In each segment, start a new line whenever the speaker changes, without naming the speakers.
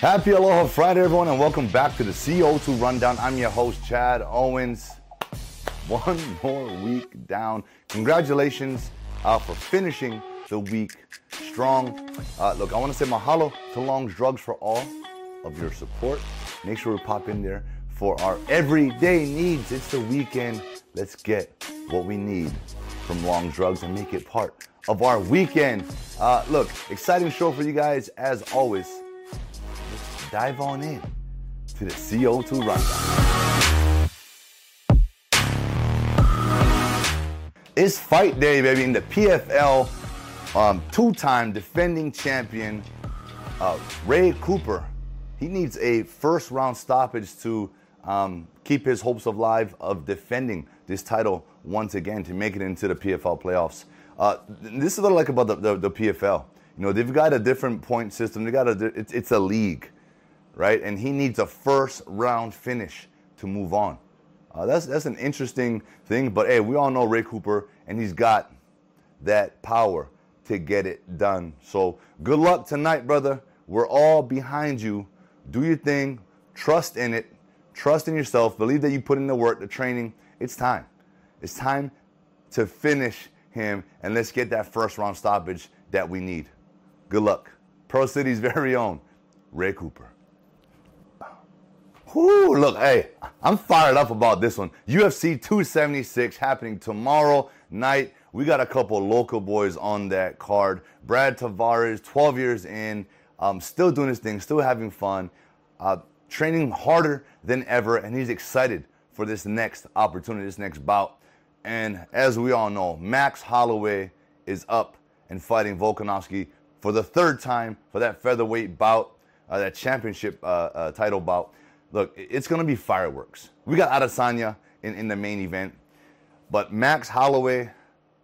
Happy Aloha Friday, everyone, and welcome back to the CO2 Rundown. I'm your host, Chad Owens. One more week down. Congratulations uh, for finishing the week strong. Uh, look, I want to say mahalo to Long's Drugs for all of your support. Make sure we pop in there for our everyday needs. It's the weekend. Let's get what we need from Long's Drugs and make it part of our weekend. Uh, look, exciting show for you guys as always dive on in to the CO2 Rundown. It's fight day, baby, in the PFL. Um, two-time defending champion uh, Ray Cooper. He needs a first-round stoppage to um, keep his hopes alive of defending this title once again to make it into the PFL playoffs. Uh, this is what I like about the, the, the, PFL. You know, they've got a different point system. They got a, it's, it's a league right? And he needs a first round finish to move on. Uh, that's that's an interesting thing, but hey, we all know Ray Cooper, and he's got that power to get it done. So good luck tonight, brother. We're all behind you. Do your thing. Trust in it. Trust in yourself. Believe that you put in the work, the training. It's time. It's time to finish him, and let's get that first round stoppage that we need. Good luck. Pro City's very own Ray Cooper. Whoo, look, hey, I'm fired up about this one. UFC 276 happening tomorrow night. We got a couple local boys on that card. Brad Tavares, 12 years in, um, still doing his thing, still having fun, uh, training harder than ever, and he's excited for this next opportunity, this next bout. And as we all know, Max Holloway is up and fighting Volkanovski for the third time for that featherweight bout, uh, that championship uh, uh title bout look, it's going to be fireworks. We got Adesanya in, in the main event, but Max Holloway,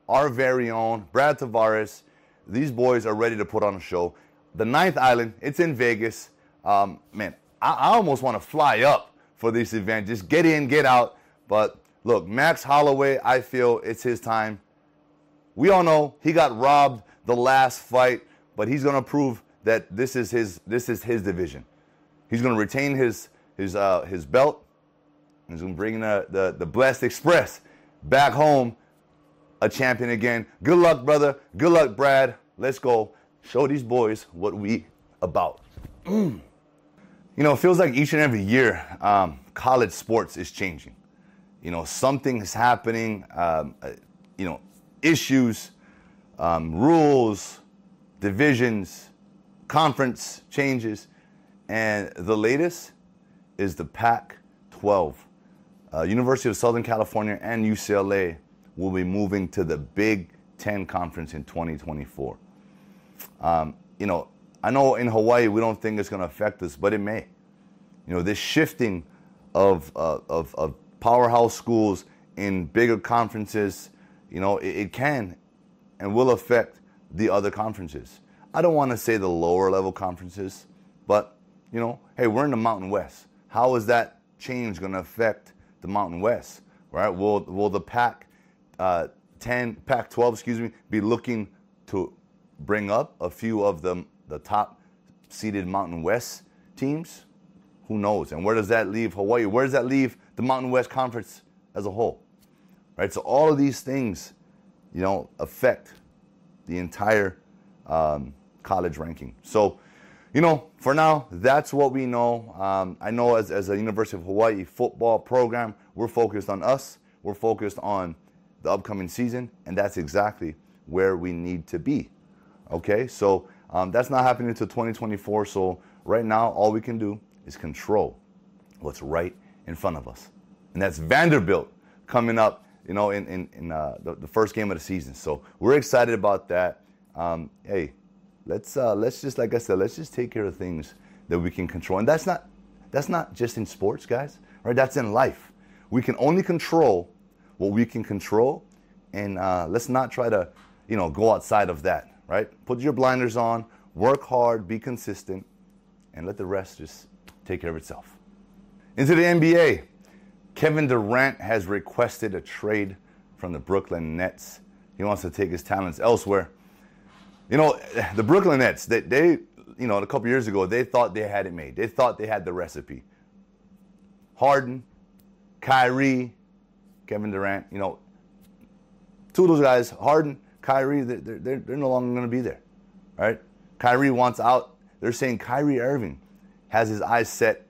our very own, Brad Tavares, these boys are ready to put on a show. The Ninth Island, it's in Vegas. Um, man, I, I almost want to fly up for this event. Just get in, get out. But look, Max Holloway, I feel it's his time. We all know he got robbed the last fight, but he's going to prove that this is his this is his division. He's going to retain his his uh, his belt. He's gonna bring the, the the Blessed Express back home, a champion again. Good luck, brother. Good luck, Brad. Let's go show these boys what we about. You know, it feels like each and every year, um, college sports is changing. You know, something is happening. Um, uh, you know, issues, um, rules, divisions, conference changes, and the latest is the Pac 12. Uh, University of Southern California and UCLA will be moving to the Big Ten Conference in 2024. Um, you know, I know in Hawaii we don't think it's going to affect us, but it may. You know, this shifting of, uh, of, of, powerhouse schools in bigger conferences, you know, it, it can and will affect the other conferences. I don't want to say the lower level conferences, but, you know, hey, we're in the Mountain West. How is that change going to affect the Mountain West? Right? Will will the Pac uh, 10, Pac 12, excuse me, be looking to bring up a few of the the top seeded Mountain West teams? Who knows? And where does that leave Hawaii? Where does that leave the Mountain West Conference as a whole? Right. So all of these things, you know, affect the entire um, college ranking. So you know, for now, that's what we know. Um, I know as, as a University of Hawaii football program, we're focused on us, we're focused on the upcoming season, and that's exactly where we need to be. Okay, so um, that's not happening until 2024. So right now, all we can do is control what's right in front of us, and that's Vanderbilt coming up. You know, in in, in uh, the, the, first game of the season. So we're excited about that. Um, hey, let's uh, let's just like I said, let's just take care of things that we can control. And that's not that's not just in sports, guys. Right? That's in life. We can only control what we can control, and uh, let's not try to you know go outside of that. Right? Put your blinders on, work hard, be consistent, and let the rest just take care of itself. Into the NBA, Kevin Durant has requested a trade from the Brooklyn Nets. He wants to take his talents elsewhere. You know, the Brooklyn Nets, they, they you know, a couple years ago, they thought they had it made. They thought they had the recipe. Harden, Kyrie, Kevin Durant, you know, two of those guys, Harden, Kyrie, they're, they're, they're no longer going to be there, right? Kyrie wants out. They're saying Kyrie Irving has his eyes set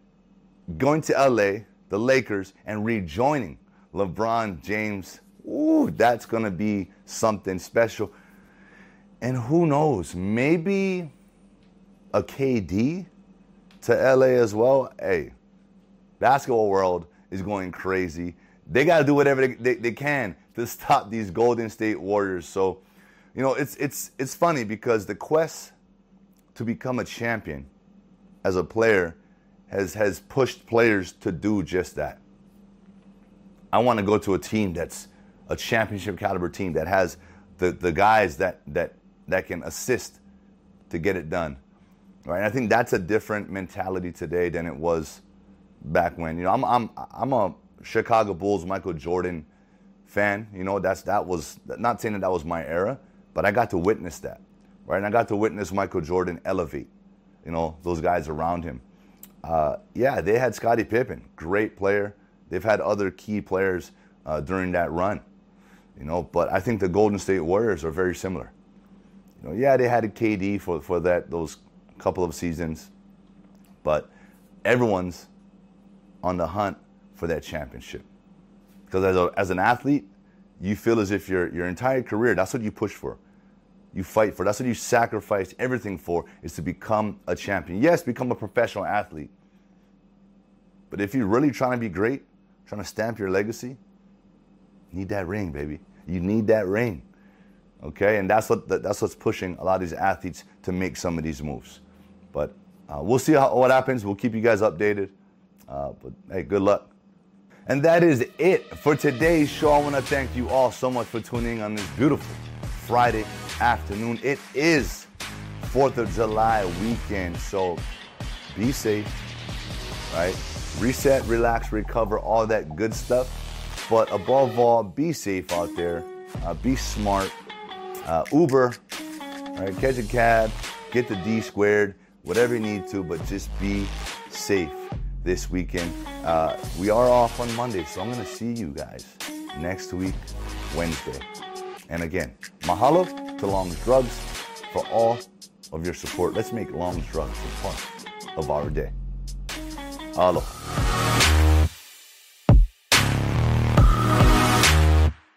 going to LA, the Lakers, and rejoining LeBron James. Ooh, that's going to be something special. And who knows, maybe a KD to LA as well. Hey, basketball world is going crazy. They got to do whatever they, they, they, can to stop these Golden State Warriors. So, you know, it's it's it's funny because the quest to become a champion as a player has has pushed players to do just that. I want to go to a team that's a championship caliber team that has the, the guys that that that can assist to get it done. Right? And I think that's a different mentality today than it was back when. You know, I'm I'm I'm a Chicago Bulls Michael Jordan fan. You know, that's that was not saying that that was my era, but I got to witness that. Right? And I got to witness Michael Jordan elevate. You know, those guys around him. Uh, yeah, they had Scottie Pippen, great player. They've had other key players uh, during that run. You know, but I think the Golden State Warriors are very similar. You know, yeah, they had a KD for, for that those couple of seasons, but everyone's on the hunt for that championship. Because as, a, as an athlete, you feel as if your, your entire career, that's what you push for. You fight for. That's what you sacrifice everything for, is to become a champion. Yes, become a professional athlete. But if you're really trying to be great, trying to stamp your legacy, you need that ring, baby. You need that ring. Okay, and that's what that's what's pushing a lot of these athletes to make some of these moves. But uh, we'll see how, what happens. We'll keep you guys updated. Uh, but hey, good luck. And that is it for today's show. I want to thank you all so much for tuning in on this beautiful Friday afternoon. It is 4th of July weekend, so be safe, right? Reset, relax, recover, all that good stuff. But above all, be safe out there. Uh, be smart uh, Uber, right? Catch a cab, get the D squared, whatever you need to, but just be safe this weekend. Uh, we are off on Monday, so I'm going to see you guys next week, Wednesday. And again, mahalo to Long's Drugs for all of your support. Let's make Long's Drugs a part of our day. Aloha.